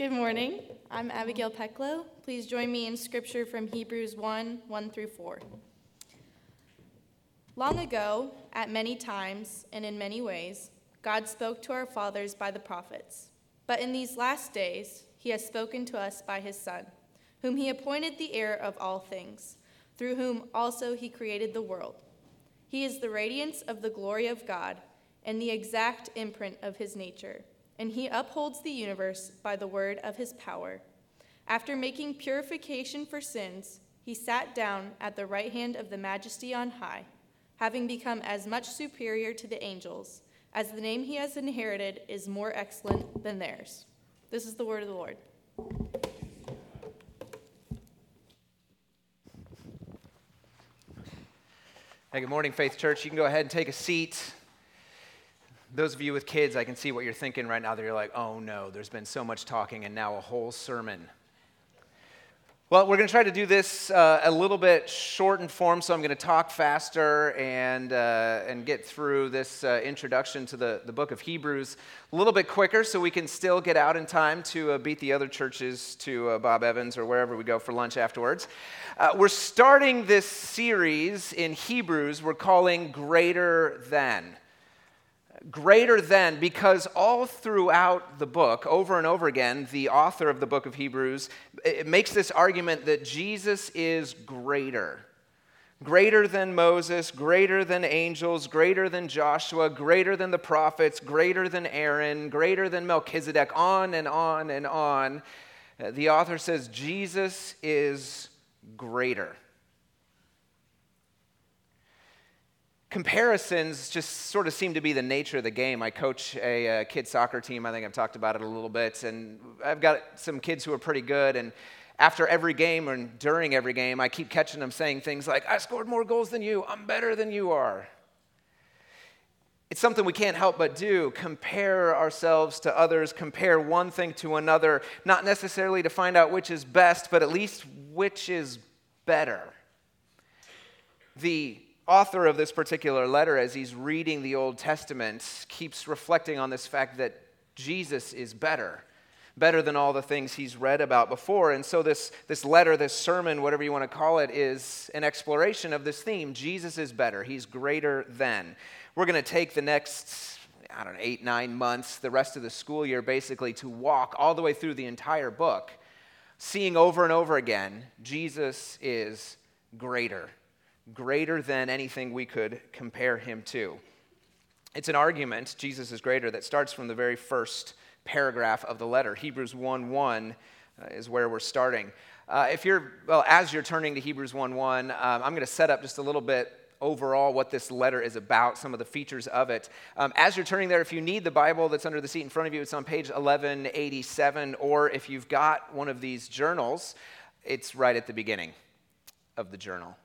Good morning. I'm Abigail Pecklow. Please join me in scripture from Hebrews 1 1 through 4. Long ago, at many times and in many ways, God spoke to our fathers by the prophets. But in these last days, he has spoken to us by his Son, whom he appointed the heir of all things, through whom also he created the world. He is the radiance of the glory of God and the exact imprint of his nature and he upholds the universe by the word of his power. After making purification for sins, he sat down at the right hand of the majesty on high, having become as much superior to the angels, as the name he has inherited is more excellent than theirs. This is the word of the Lord. Hey, good morning, Faith Church. You can go ahead and take a seat those of you with kids, I can see what you're thinking right now that you're like, oh no, there's been so much talking and now a whole sermon. Well, we're going to try to do this uh, a little bit short shortened form, so I'm going to talk faster and, uh, and get through this uh, introduction to the, the book of Hebrews a little bit quicker so we can still get out in time to uh, beat the other churches to uh, Bob Evans or wherever we go for lunch afterwards. Uh, we're starting this series in Hebrews we're calling Greater Than greater than, because all throughout the book, over and over again, the author of the book of Hebrews makes this argument that Jesus is greater. Greater than Moses, greater than angels, greater than Joshua, greater than the prophets, greater than Aaron, greater than Melchizedek, on and on and on. Uh, the author says Jesus is greater. Comparisons just sort of seem to be the nature of the game. I coach a, a kid soccer team. I think I've talked about it a little bit. And I've got some kids who are pretty good. And after every game and during every game, I keep catching them saying things like, I scored more goals than you. I'm better than you are. It's something we can't help but do compare ourselves to others, compare one thing to another, not necessarily to find out which is best, but at least which is better. The author of this particular letter, as he's reading the Old Testament, keeps reflecting on this fact that Jesus is better, better than all the things he's read about before. And so, this, this letter, this sermon, whatever you want to call it, is an exploration of this theme Jesus is better, he's greater than. We're going to take the next I don't know, eight, nine months, the rest of the school year, basically, to walk all the way through the entire book, seeing over and over again Jesus is greater greater than anything we could compare him to. It's an argument, Jesus is greater, that starts from the very first paragraph of the letter. Hebrews 1 1 uh, is where we're starting. Uh, if you're, well, as you're turning to Hebrews 1 1, um, I'm going to set up just a little bit overall what this letter is about, some of the features of it. Um, as you're turning there, if you need the Bible that's under the seat in front of you, it's on page 1187, or if you've got one of these journals, it's right at the beginning of the journal.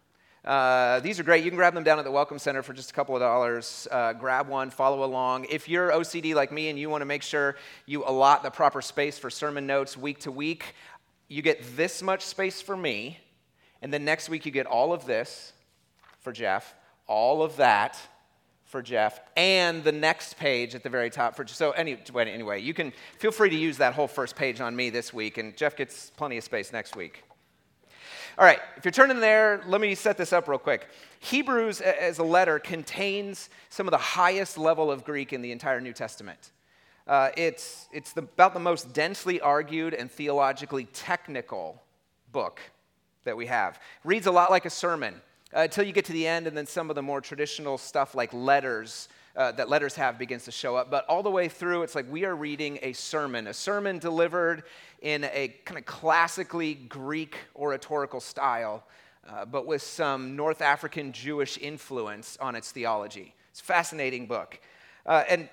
Uh, these are great. You can grab them down at the Welcome Center for just a couple of dollars. Uh, grab one, follow along. If you're OCD like me and you want to make sure you allot the proper space for sermon notes week to week, you get this much space for me, and then next week you get all of this for Jeff, all of that for Jeff, and the next page at the very top for so any, anyway, you can feel free to use that whole first page on me this week, and Jeff gets plenty of space next week. All right, if you're turning there, let me set this up real quick. Hebrews, as a letter, contains some of the highest level of Greek in the entire New Testament. Uh, it's it's the, about the most densely argued and theologically technical book that we have. Reads a lot like a sermon uh, until you get to the end, and then some of the more traditional stuff like letters uh, that letters have begins to show up. But all the way through, it's like we are reading a sermon, a sermon delivered in a kind of classically Greek oratorical style, uh, but with some North African Jewish influence on its theology. It's a fascinating book. Uh, and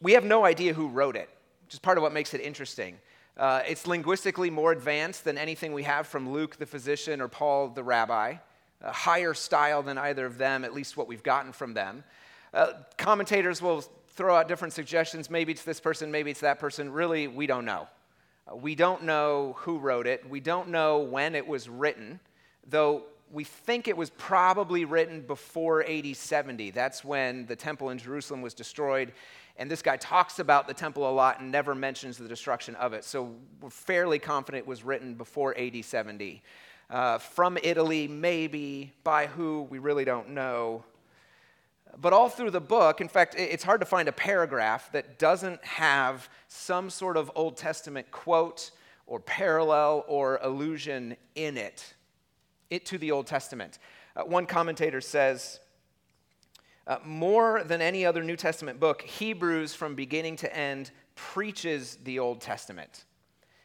we have no idea who wrote it, which is part of what makes it interesting. Uh, it's linguistically more advanced than anything we have from Luke the physician or Paul the rabbi. A higher style than either of them, at least what we've gotten from them. Uh, commentators will throw out different suggestions. Maybe it's this person, maybe it's that person. Really, we don't know. Uh, we don't know who wrote it. We don't know when it was written, though we think it was probably written before AD 70. That's when the temple in Jerusalem was destroyed. And this guy talks about the temple a lot and never mentions the destruction of it. So we're fairly confident it was written before AD 70. Uh, from Italy, maybe. By who, we really don't know. But all through the book, in fact, it's hard to find a paragraph that doesn't have some sort of Old Testament quote or parallel or allusion in it, it to the Old Testament. Uh, one commentator says, uh, more than any other New Testament book, Hebrews from beginning to end preaches the Old Testament.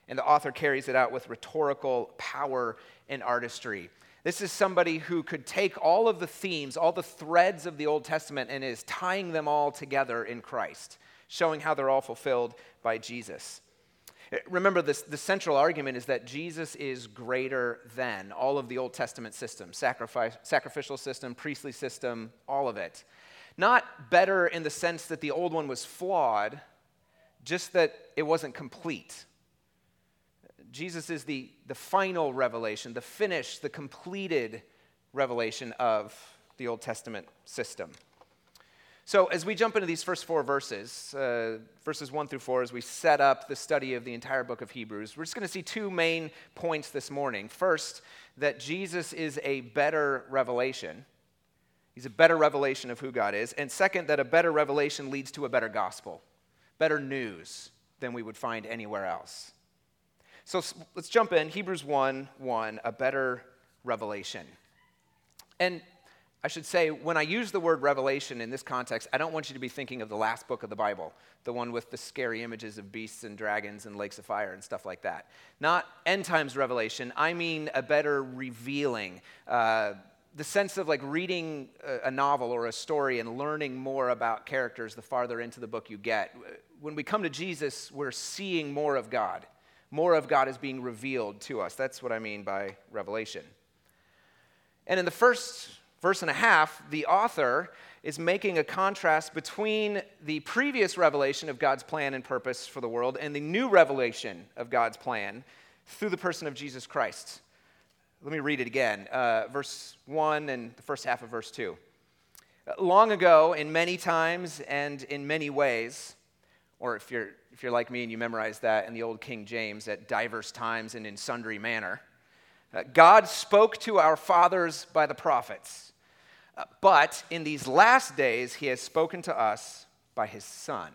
And the author carries it out with rhetorical power and artistry. This is somebody who could take all of the themes, all the threads of the Old Testament, and is tying them all together in Christ, showing how they're all fulfilled by Jesus. Eh, remember, this, the central argument is that Jesus is greater than all of the Old Testament systems sacrifice, sacrificial system, priestly system, all of it. Not better in the sense that the old one was flawed, just that it wasn't complete. Jesus is the, the final revelation, the finished, the completed revelation of the Old Testament system. So, as we jump into these first four verses, uh, verses one through four, as we set up the study of the entire book of Hebrews, we're just going to see two main points this morning. First, that Jesus is a better revelation. He's a better revelation of who God is. And second, that a better revelation leads to a better gospel, better news than we would find anywhere else. So let's jump in. Hebrews 1 1, a better revelation. And I should say, when I use the word revelation in this context, I don't want you to be thinking of the last book of the Bible, the one with the scary images of beasts and dragons and lakes of fire and stuff like that. Not end times revelation, I mean a better revealing. Uh, the sense of like reading a, a novel or a story and learning more about characters the farther into the book you get. When we come to Jesus, we're seeing more of God more of God is being revealed to us. That's what I mean by revelation. And in the first verse and a half, the author is making a contrast between the previous revelation of God's plan and purpose for the world and the new revelation of God's plan through the person of Jesus Christ. Let me read it again. Uh, verse 1 and the first half of verse 2. Long ago, in many times and in many ways, or if you're, if you're like me and you memorize that in the old King James, at diverse times and in sundry manner, uh, God spoke to our fathers by the prophets. Uh, but in these last days, he has spoken to us by his Son.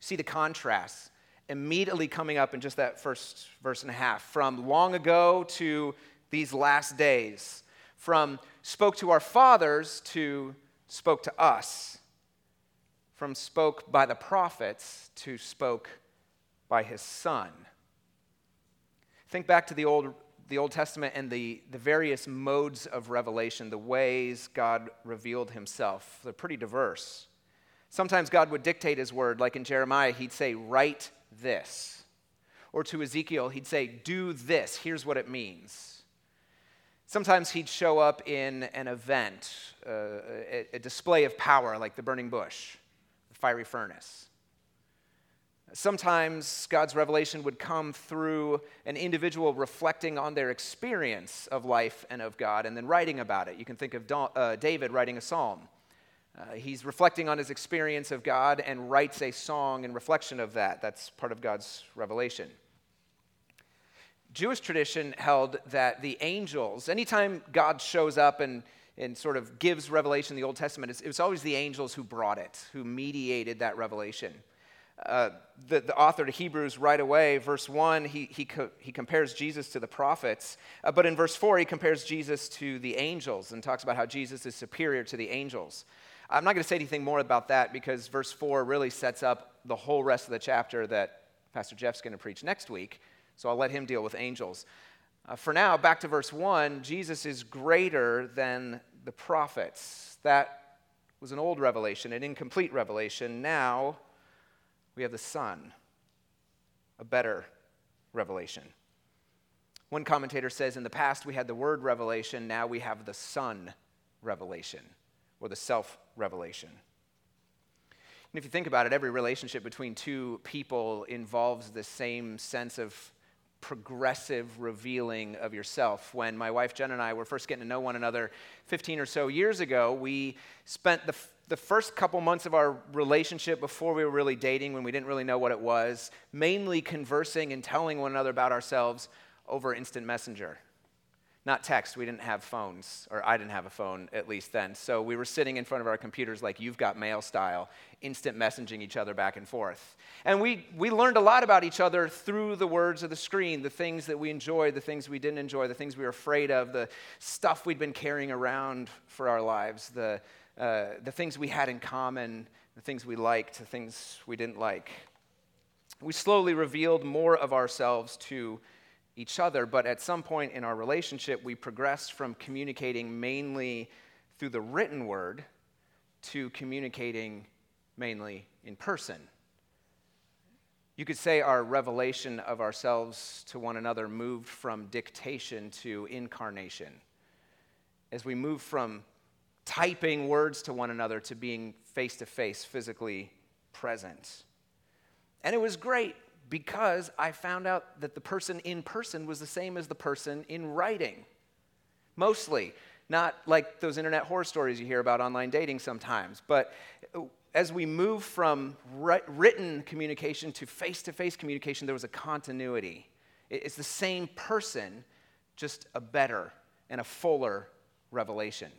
See the contrast immediately coming up in just that first verse and a half from long ago to these last days, from spoke to our fathers to spoke to us from spoke by the prophets to spoke by his son. Think back to the Old, the Old Testament and the, the various modes of revelation, the ways God revealed himself. They're pretty diverse. Sometimes God would dictate his word, like in Jeremiah, he'd say, Write this. Or to Ezekiel, he'd say, Do this. Here's what it means. Sometimes he'd show up in an event, uh, a, a display of power, like the burning bush fiery furnace. Sometimes God's revelation would come through an individual reflecting on their experience of life and of God and then writing about it. You can think of uh, David writing a psalm. Uh, he's reflecting on his experience of God and writes a song in reflection of that. That's part of God's revelation. Jewish tradition held that the angels, anytime God shows up and and sort of gives revelation in the Old Testament, it's, it was always the angels who brought it, who mediated that revelation. Uh, the, the, author to Hebrews, right away, verse 1, he, he, co- he compares Jesus to the prophets. Uh, but in verse 4, he compares Jesus to the angels and talks about how Jesus is superior to the angels. I'm not going to say anything more about that because verse 4 really sets up the whole rest of the chapter that Pastor Jeff's going to preach next week. So I'll let him deal with angels. Uh, for now, back to verse 1 Jesus is greater than the prophets. That was an old revelation, an incomplete revelation. Now we have the Son, a better revelation. One commentator says in the past we had the word revelation, now we have the Son revelation, or the self revelation. And if you think about it, every relationship between two people involves the same sense of progressive revealing of yourself. When my wife Jen and I were first getting to know one another 15 or so years ago, we spent the, the first couple months of our relationship before we were really dating, when we didn't really know what it was, mainly conversing and telling one another about ourselves over instant messenger not text. We didn't have phones, or I didn't have a phone at least then. So we were sitting in front of our computers like you've got mail style, instant messaging each other back and forth. And we, we learned a lot about each other through the words of the screen the things that we enjoyed, the things we didn't enjoy, the things we were afraid of, the stuff we'd been carrying around for our lives, the, uh, the things we had in common, the things we liked, the things we didn't like. We slowly revealed more of ourselves to each other, but at some point in our relationship, we progressed from communicating mainly through the written word to communicating mainly in person. You could say our revelation of ourselves to one another moved from dictation to incarnation. As we moved from typing words to one another to being face to face, physically present. And it was great because I found out that the person in person was the same as the person in writing. Mostly. Not like those internet horror stories you hear about online dating sometimes, but as we move from written communication to face to face communication, there was a continuity. It's the same person, just a better and a fuller revelation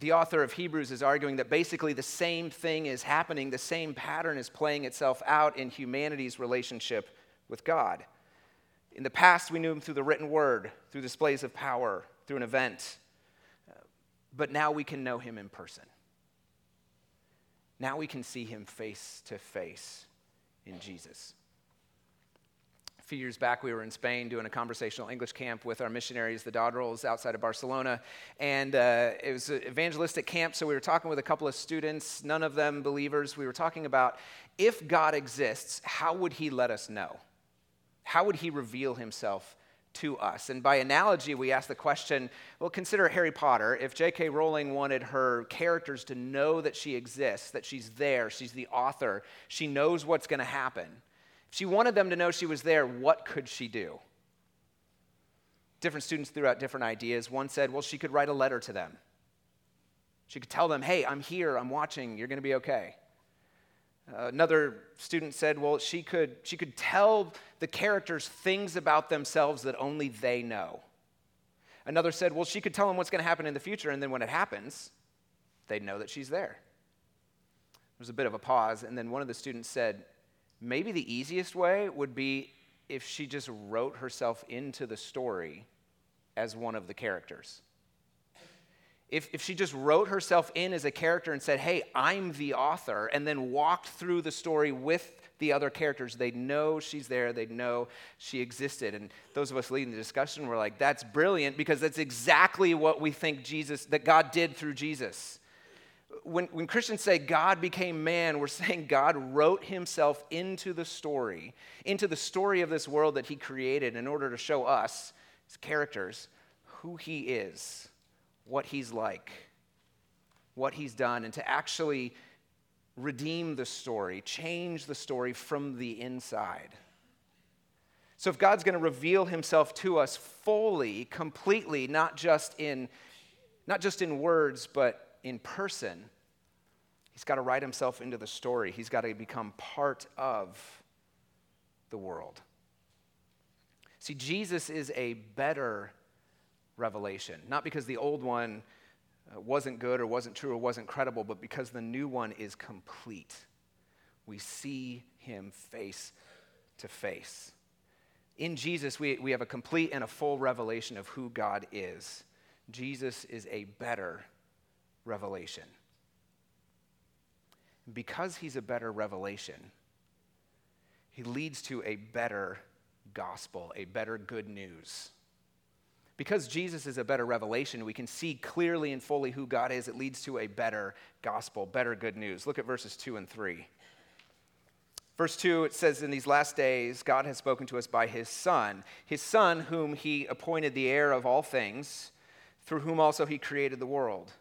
the author of Hebrews is arguing that basically the same thing is happening, the same pattern is playing itself out in humanity's relationship with God. In the past, we knew him through the written word, through displays of power, through an event. But now we can know him in person. Now we can see him face to face in Jesus few years back, we were in Spain doing a conversational English camp with our missionaries, the Dodrels, outside of Barcelona. And uh, it was an evangelistic camp, so we were talking with a couple of students, none of them believers. We were talking about if God exists, how would he let us know? How would he reveal himself to us? And by analogy, we asked the question well, consider Harry Potter. If J.K. Rowling wanted her characters to know that she exists, that she's there, she's the author, she knows what's going to happen she wanted them to know she was there, what could she do? Different students threw out different ideas. One said, well, she could write a letter to them. She could tell them, hey, I'm here, I'm watching, you're going to be okay. Uh, another student said, well, she could, she could tell the characters things about themselves that only they know. Another said, well, she could tell them what's going to happen in the future, and then when it happens, they'd know that she's there. There was a bit of a pause, and then one of the students said, Maybe the easiest way would be if she just wrote herself into the story as one of the characters. If, if she just wrote herself in as a character and said, Hey, I'm the author, and then walked through the story with the other characters, they'd know she's there, they'd know she existed. And those of us leading the discussion were like, That's brilliant because that's exactly what we think Jesus, that God did through Jesus when, when Christians say God became man, we're saying God wrote himself into the story, into the story of this world that he created in order to show us, his characters, who he is, what he's like, what he's done, and to actually redeem the story, change the story from the inside. So, if God's going to reveal himself to us fully, completely, not just in, not just in words, but in person, he's got to write himself into the story. He's got to become part of the world. See, Jesus is a better revelation, not because the old one uh, wasn't good or wasn't true or wasn't credible, but because the new one is complete. We see him face to face. In Jesus, we, we have a complete and a full revelation of who God is. Jesus is a better revelation. Because he's a better revelation, he leads to a better gospel, a better good news. Because Jesus is a better revelation, we can see clearly and fully who God is. It leads to a better gospel, better good news. Look at verses 2 and 3. Verse 2, it says, In these last days, God has spoken to us by his Son, his Son, whom he appointed the heir of all things, through whom also he created the world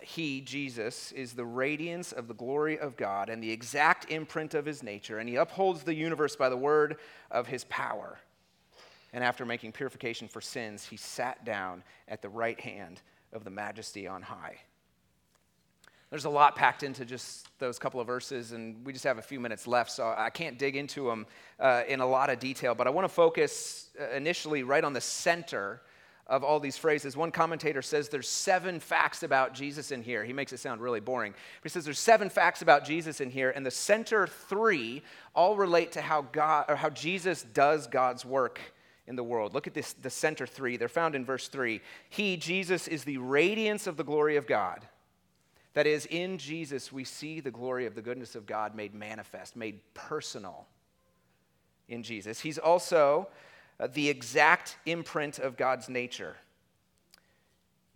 he, Jesus, is the radiance of the glory of God and the exact imprint of his nature, and he upholds the universe by the word of his power. And after making purification for sins, he sat down at the right hand of the majesty on high. There's a lot packed into just those couple of verses, and we just have a few minutes left, so I can't dig into them uh, in a lot of detail. But I want to focus uh, initially right on the center of all these phrases. One commentator says there's seven facts about Jesus in here. He makes it sound really boring. But he says there's seven facts about Jesus in here, and the center three all relate to how God or how Jesus does God's work in the world. Look at this, the center three. They're found in verse three. He, Jesus, is the radiance of the glory of God that is, in Jesus, we see the glory of the goodness of God made manifest, made personal in Jesus. He's also Uh, the exact imprint of God's nature,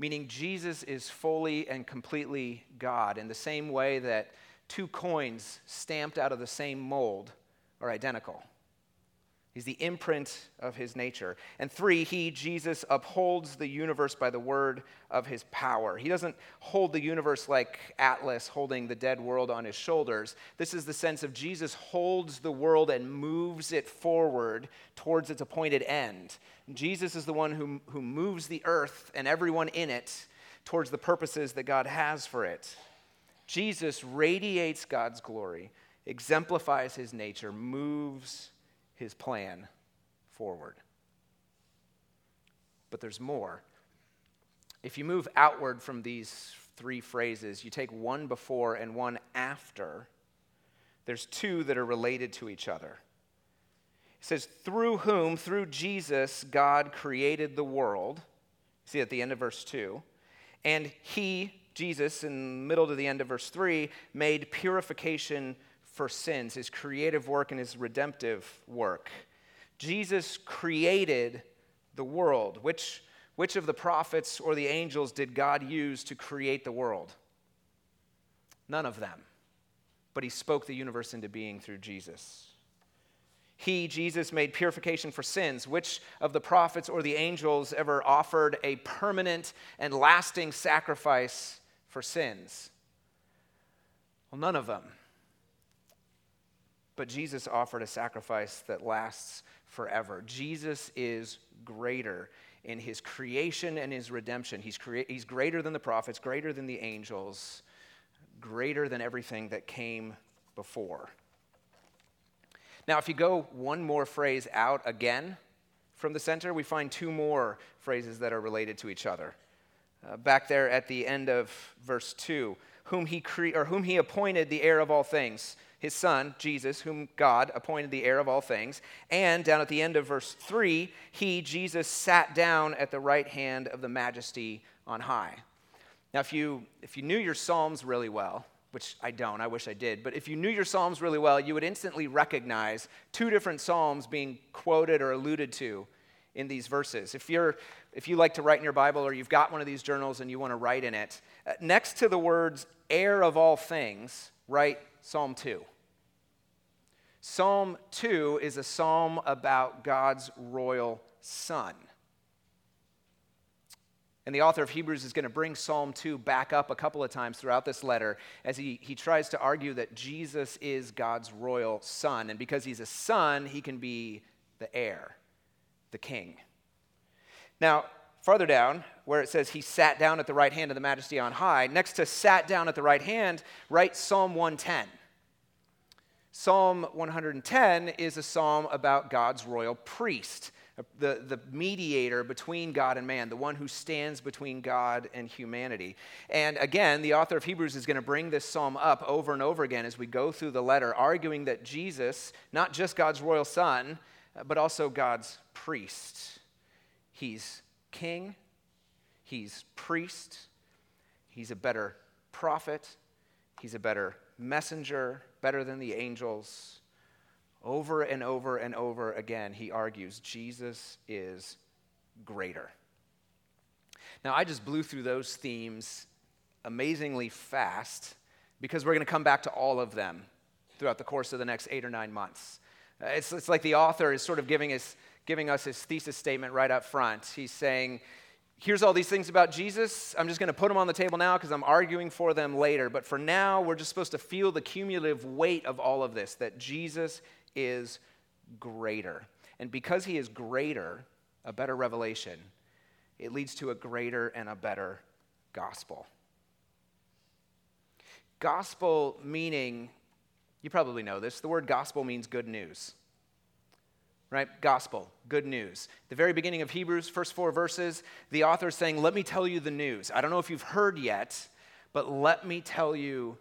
meaning Jesus is fully and completely God in the same way that two coins stamped out of the same mold are identical. He's the imprint of his nature. And three, he, Jesus, upholds the universe by the word of his power. He doesn't hold the universe like Atlas holding the dead world on his shoulders. This is the sense of Jesus holds the world and moves it forward towards its appointed end. Jesus is the one who, who moves the earth and everyone in it towards the purposes that God has for it. Jesus radiates God's glory, exemplifies his nature, moves his plan forward. But there's more. If you move outward from these three phrases, you take one before and one after, there's two that are related to each other. It says, through whom, through Jesus, God created the world. See at the end of verse 2. And he, Jesus, in the middle to the end of verse 3, made purification for sins, his creative work and his redemptive work. Jesus created the world. Which, which of the prophets or the angels did God use to create the world? None of them. But he spoke the universe into being through Jesus. He, Jesus, made purification for sins. Which of the prophets or the angels ever offered a permanent and lasting sacrifice for sins? Well, none of them. But Jesus offered a sacrifice that lasts forever. Jesus is greater in his creation and his redemption. He's, crea- he's greater than the prophets, greater than the angels, greater than everything that came before. Now, if you go one more phrase out again from the center, we find two more phrases that are related to each other. Uh, back there at the end of verse 2, whom he, cre- or whom he appointed the heir of all things his son, Jesus, whom God appointed the heir of all things. And down at the end of verse 3, he, Jesus, sat down at the right hand of the majesty on high. Now, if you, if you knew your Psalms really well, which I don't, I wish I did, but if you knew your Psalms really well, you would instantly recognize two different Psalms being quoted or alluded to in these verses. If, you're, if you like to write in your Bible or you've got one of these journals and you want to write in it, uh, next to the words heir of all things, write Psalm 2. Psalm 2 is a psalm about God's royal son. And the author of Hebrews is going to bring Psalm 2 back up a couple of times throughout this letter as he, he tries to argue that Jesus is God's royal son. And because he's a son, he can be the heir, the king. Now, Farther down, where it says he sat down at the right hand of the majesty on high, next to sat down at the right hand, write Psalm 110. Psalm 110 is a psalm about God's royal priest, the, the mediator between God and man, the one who stands between God and humanity. And again, the author of Hebrews is going to bring this psalm up over and over again as we go through the letter, arguing that Jesus, not just God's royal son, but also God's priest. He's king, he's priest, he's a better prophet, he's a better messenger, better than the angels. Over and over and over again, he argues Jesus is greater. Now, I just blew through those themes amazingly fast because we're going to come back to all of them throughout the course of the next eight or nine months. It's, it's like the author is sort of giving us giving us his thesis statement right up front. He's saying, Here's all these things about Jesus. I'm just going to put them on the table now because I'm arguing for them later. But for now, we're just supposed to feel the cumulative weight of all of this that Jesus is greater. And because he is greater, a better revelation, it leads to a greater and a better gospel. Gospel meaning, you probably know this, the word gospel means good news. Right? Gospel, good news. The very beginning of Hebrews, first four verses, the author is saying, Let me tell you the news. I don't know if you've heard yet, but let me tell you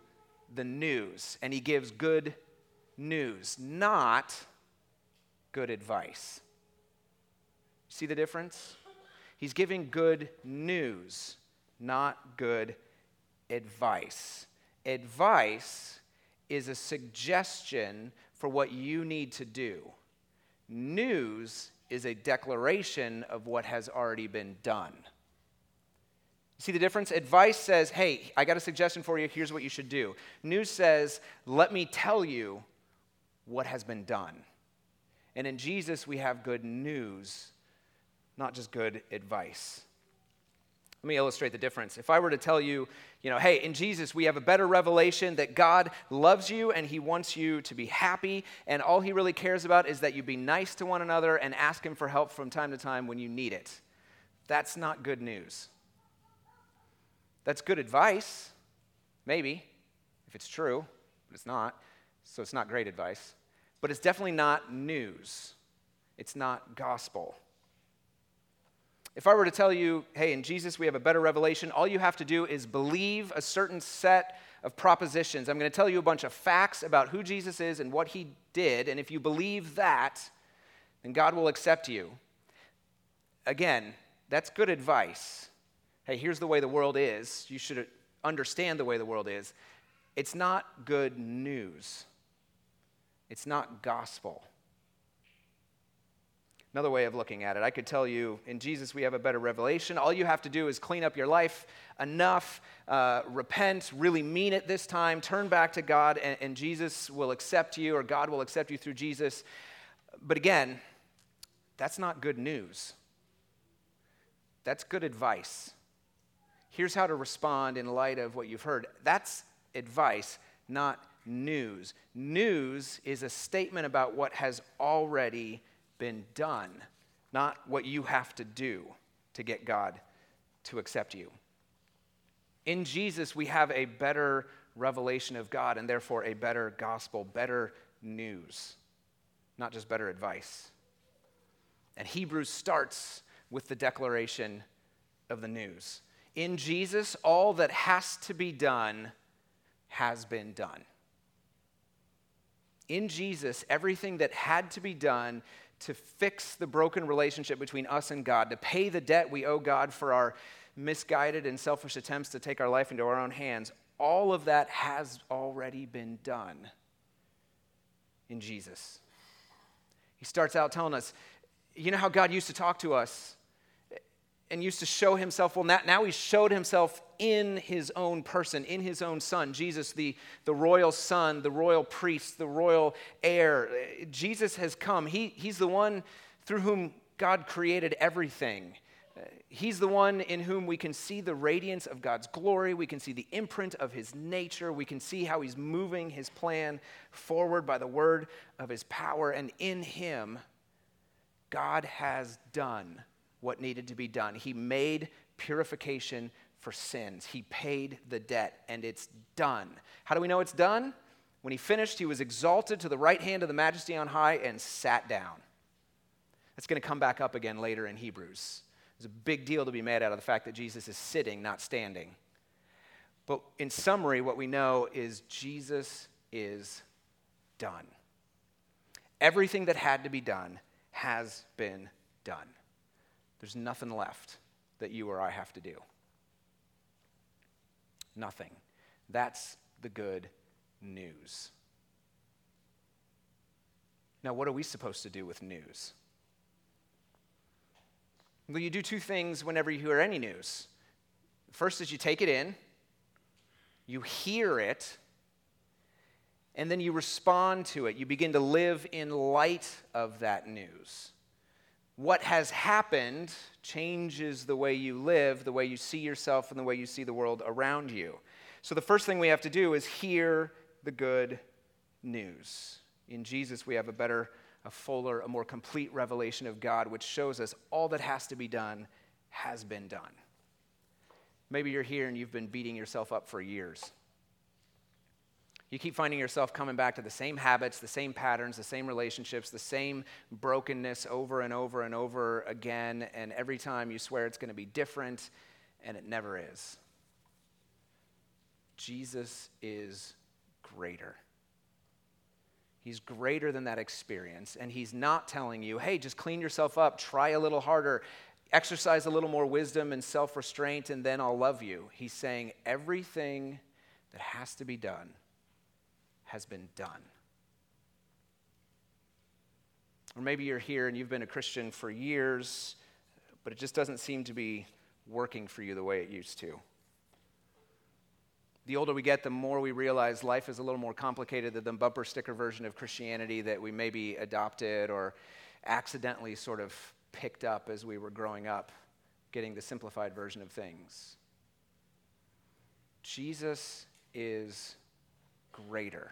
the news. And he gives good news, not good advice. See the difference? He's giving good news, not good advice. Advice is a suggestion for what you need to do. News is a declaration of what has already been done. See the difference? Advice says, hey, I got a suggestion for you. Here's what you should do. News says, let me tell you what has been done. And in Jesus, we have good news, not just good advice. Let me illustrate the difference. If I were to tell you, you know, hey, in Jesus, we have a better revelation that God loves you and he wants you to be happy, and all he really cares about is that you be nice to one another and ask him for help from time to time when you need it. That's not good news. That's good advice, maybe, if it's true, but it's not. So it's not great advice. But it's definitely not news, it's not gospel. If I were to tell you, hey, in Jesus we have a better revelation, all you have to do is believe a certain set of propositions. I'm going to tell you a bunch of facts about who Jesus is and what he did, and if you believe that, then God will accept you. Again, that's good advice. Hey, here's the way the world is. You should understand the way the world is. It's not good news. It's not gospel. Another way of looking at it, I could tell you in Jesus we have a better revelation. All you have to do is clean up your life enough, uh, repent, really mean it this time, turn back to God, and, and Jesus will accept you, or God will accept you through Jesus. But again, that's not good news. That's good advice. Here's how to respond in light of what you've heard. That's advice, not news. News is a statement about what has already been done, not what you have to do to get God to accept you. In Jesus, we have a better revelation of God and therefore a better gospel, better news, not just better advice. And Hebrews starts with the declaration of the news. In Jesus, all that has to be done has been done. In Jesus, everything that had to be done to fix the broken relationship between us and God, to pay the debt we owe God for our misguided and selfish attempts to take our life into our own hands, all of that has already been done in Jesus. He starts out telling us, you know how God used to talk to us and used to show himself? Well, now, he showed himself in his own person, in his own son, Jesus, the, the royal son, the royal priest, the royal heir. Jesus has come. He, he's the one through whom God created everything. He's the one in whom we can see the radiance of God's glory. We can see the imprint of his nature. We can see how he's moving his plan forward by the word of his power. And in him, God has done what needed to be done. He made purification for sins. He paid the debt, and it's done. How do we know it's done? When he finished, he was exalted to the right hand of the majesty on high and sat down. That's going to come back up again later in Hebrews. There's a big deal to be made out of the fact that Jesus is sitting, not standing. But in summary, what we know is Jesus is done. Everything that had to be done has been done. There's nothing left that you or I have to do. Nothing. That's the good news. Now, what are we supposed to do with news? Well, you do two things whenever you hear any news. First is you take it in, you hear it, and then you respond to it. You begin to live in light of that news what has happened changes the way you live, the way you see yourself, and the way you see the world around you. So, the first thing we have to do is hear the good news. In Jesus, we have a better, a fuller, a more complete revelation of God, which shows us all that has to be done has been done. Maybe you're here and you've been beating yourself up for years. You keep finding yourself coming back to the same habits, the same patterns, the same relationships, the same brokenness over and over and over again, and every time you swear it's going to be different, and it never is. Jesus is greater. He's greater than that experience, and He's not telling you, hey, just clean yourself up, try a little harder, exercise a little more wisdom and self restraint, and then I'll love you. He's saying everything that has to be done has been done. Or maybe you're here and you've been a Christian for years, but it just doesn't seem to be working for you the way it used to. The older we get, the more we realize life is a little more complicated than the bumper sticker version of Christianity that we maybe adopted or accidentally sort of picked up as we were growing up, getting the simplified version of things. Jesus is greater.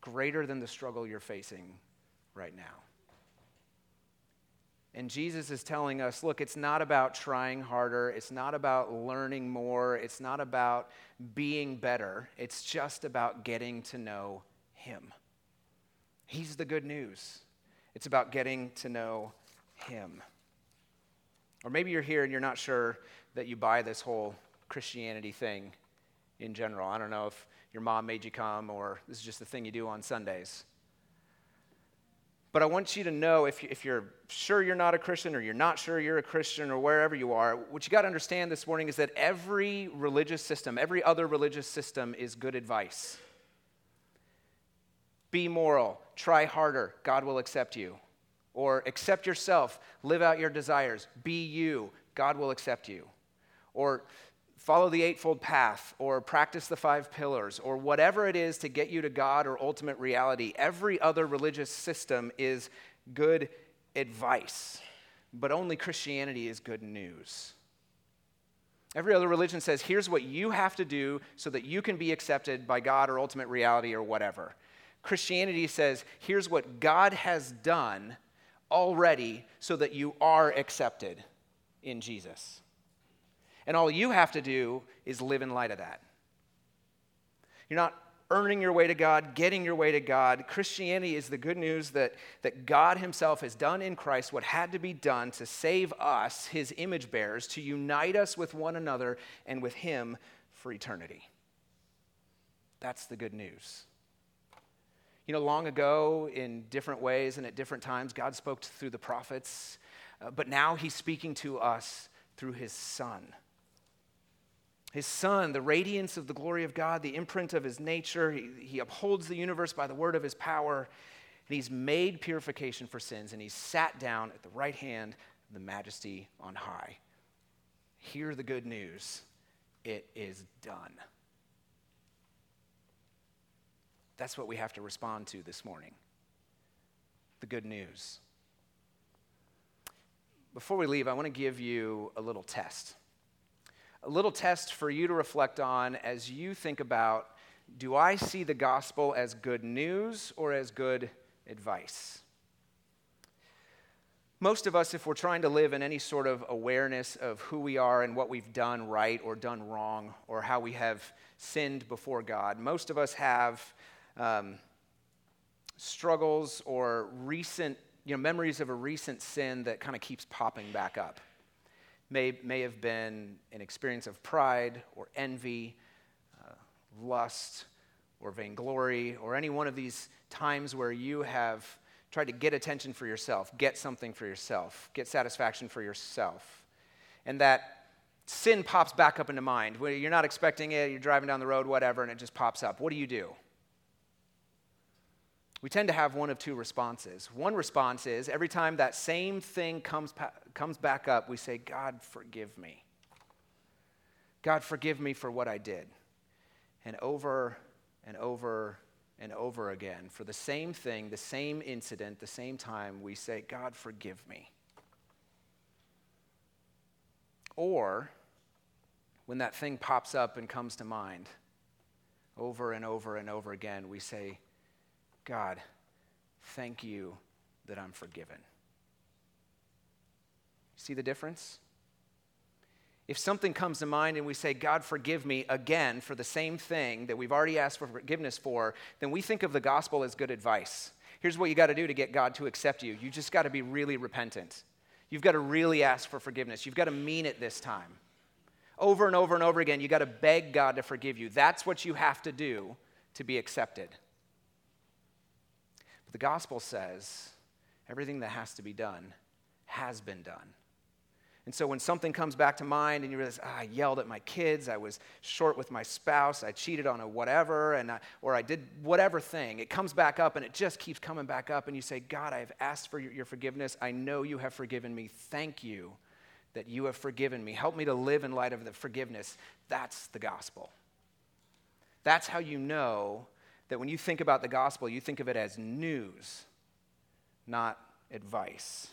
Greater than the struggle you're facing right now. And Jesus is telling us look, it's not about trying harder. It's not about learning more. It's not about being better. It's just about getting to know Him. He's the good news. It's about getting to know Him. Or maybe you're here and you're not sure that you buy this whole Christianity thing in general. I don't know if your mom made you come or this is just the thing you do on Sundays. But I want you to know if, if you're sure you're not a Christian or you're not sure you're a Christian or wherever you are, what you got to understand this morning is that every religious system, every other religious system is good advice. Be moral, try harder, God will accept you. Or accept yourself, live out your desires, be you, God will accept you. Or follow the Eightfold Path or practice the five pillars or whatever it is to get you to God or ultimate reality. Every other religious system is good advice, but only Christianity is good news. Every other religion says, here's what you have to do so that you can be accepted by God or ultimate reality or whatever. Christianity says, here's what God has done already so that you are accepted in Jesus. And all you have to do is live in light of that. You're not earning your way to God, getting your way to God. Christianity is the good news that, that God Himself has done in Christ what had to be done to save us, His image bearers, to unite us with one another and with Him for eternity. That's the good news. You know, long ago, in different ways and at different times, God spoke through the prophets, uh, but now He's speaking to us through His Son. His Son, the radiance of the glory of God, the imprint of his nature, he, he upholds the universe by the word of his power. And he's made purification for sins, and he's sat down at the right hand of the majesty on high. Hear the good news it is done. That's what we have to respond to this morning the good news. Before we leave, I want to give you a little test a little test for you to reflect on as you think about do I see the gospel as good news or as good advice? Most of us, if we're trying to live in any sort of awareness of who we are and what we've done right or done wrong or how we have sinned before God, most of us have um, struggles or recent, you know, memories of a recent sin that kind of keeps popping back up may, may have been an experience of pride or envy, uh, lust, or vainglory, or any one of these times where you have tried to get attention for yourself, get something for yourself, get satisfaction for yourself. And that sin pops back up into mind. You're not expecting it, you're driving down the road, whatever, and it just pops up. What do you do? We tend to have one of two responses. One response is every time that same thing comes, comes back up, we say, God, forgive me. God, forgive me for what I did. And over and over and over again, for the same thing, the same incident, the same time, we say, God, forgive me. Or when that thing pops up and comes to mind, over and over and over again, we say, God, thank you that I'm forgiven. See the difference? If something comes to mind and we say, God, forgive me again for the same thing that we've already asked for forgiveness for, then we think of the gospel as good advice. Here's what you got to do to get God to accept you you just got to be really repentant. You've got to really ask for forgiveness. You've got to mean it this time. Over and over and over again, you got to beg God to forgive you. That's what you have to do to be accepted. The gospel says everything that has to be done has been done. And so when something comes back to mind and you realize, ah, I yelled at my kids, I was short with my spouse, I cheated on a whatever, and I, or I did whatever thing, it comes back up and it just keeps coming back up. And you say, God, I have asked for your forgiveness. I know you have forgiven me. Thank you that you have forgiven me. Help me to live in light of the forgiveness. That's the gospel. That's how you know that when you think about the gospel, you think of it as news, not advice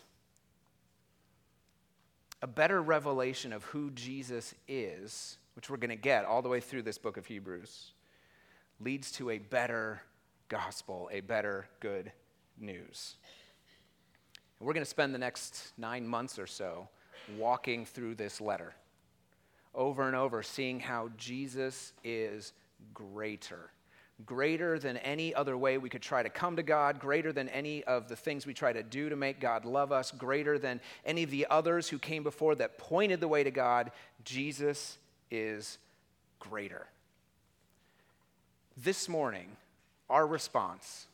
a better revelation of who Jesus is, which we're going to get all the way through this book of Hebrews, leads to a better gospel, a better good news. And we're going to spend the next nine months or so walking through this letter over and over, seeing how Jesus is greater greater than any other way we could try to come to God, greater than any of the things we try to do to make God love us, greater than any of the others who came before that pointed the way to God. Jesus is greater. This morning, our response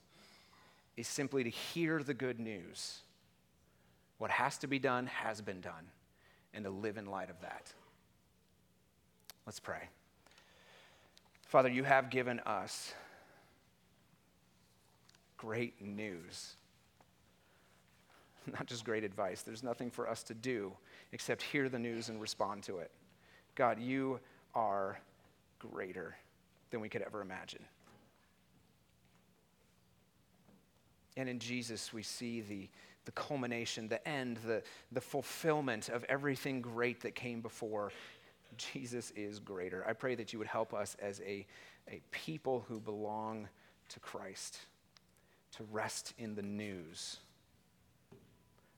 is simply to hear the good news. What has to be done has been done, and to live in light of that. Let's pray. Father, you have given us great news. Not just great advice. There's nothing for us to do except hear the news and respond to it. God, you are greater than we could ever imagine. And in Jesus, we see the, the culmination, the end, the, the fulfillment of everything great that came before. Jesus is greater. I pray that you would help us as a, a people who belong to Christ to rest in the news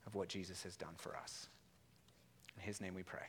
of what Jesus has done for us. In his name we pray.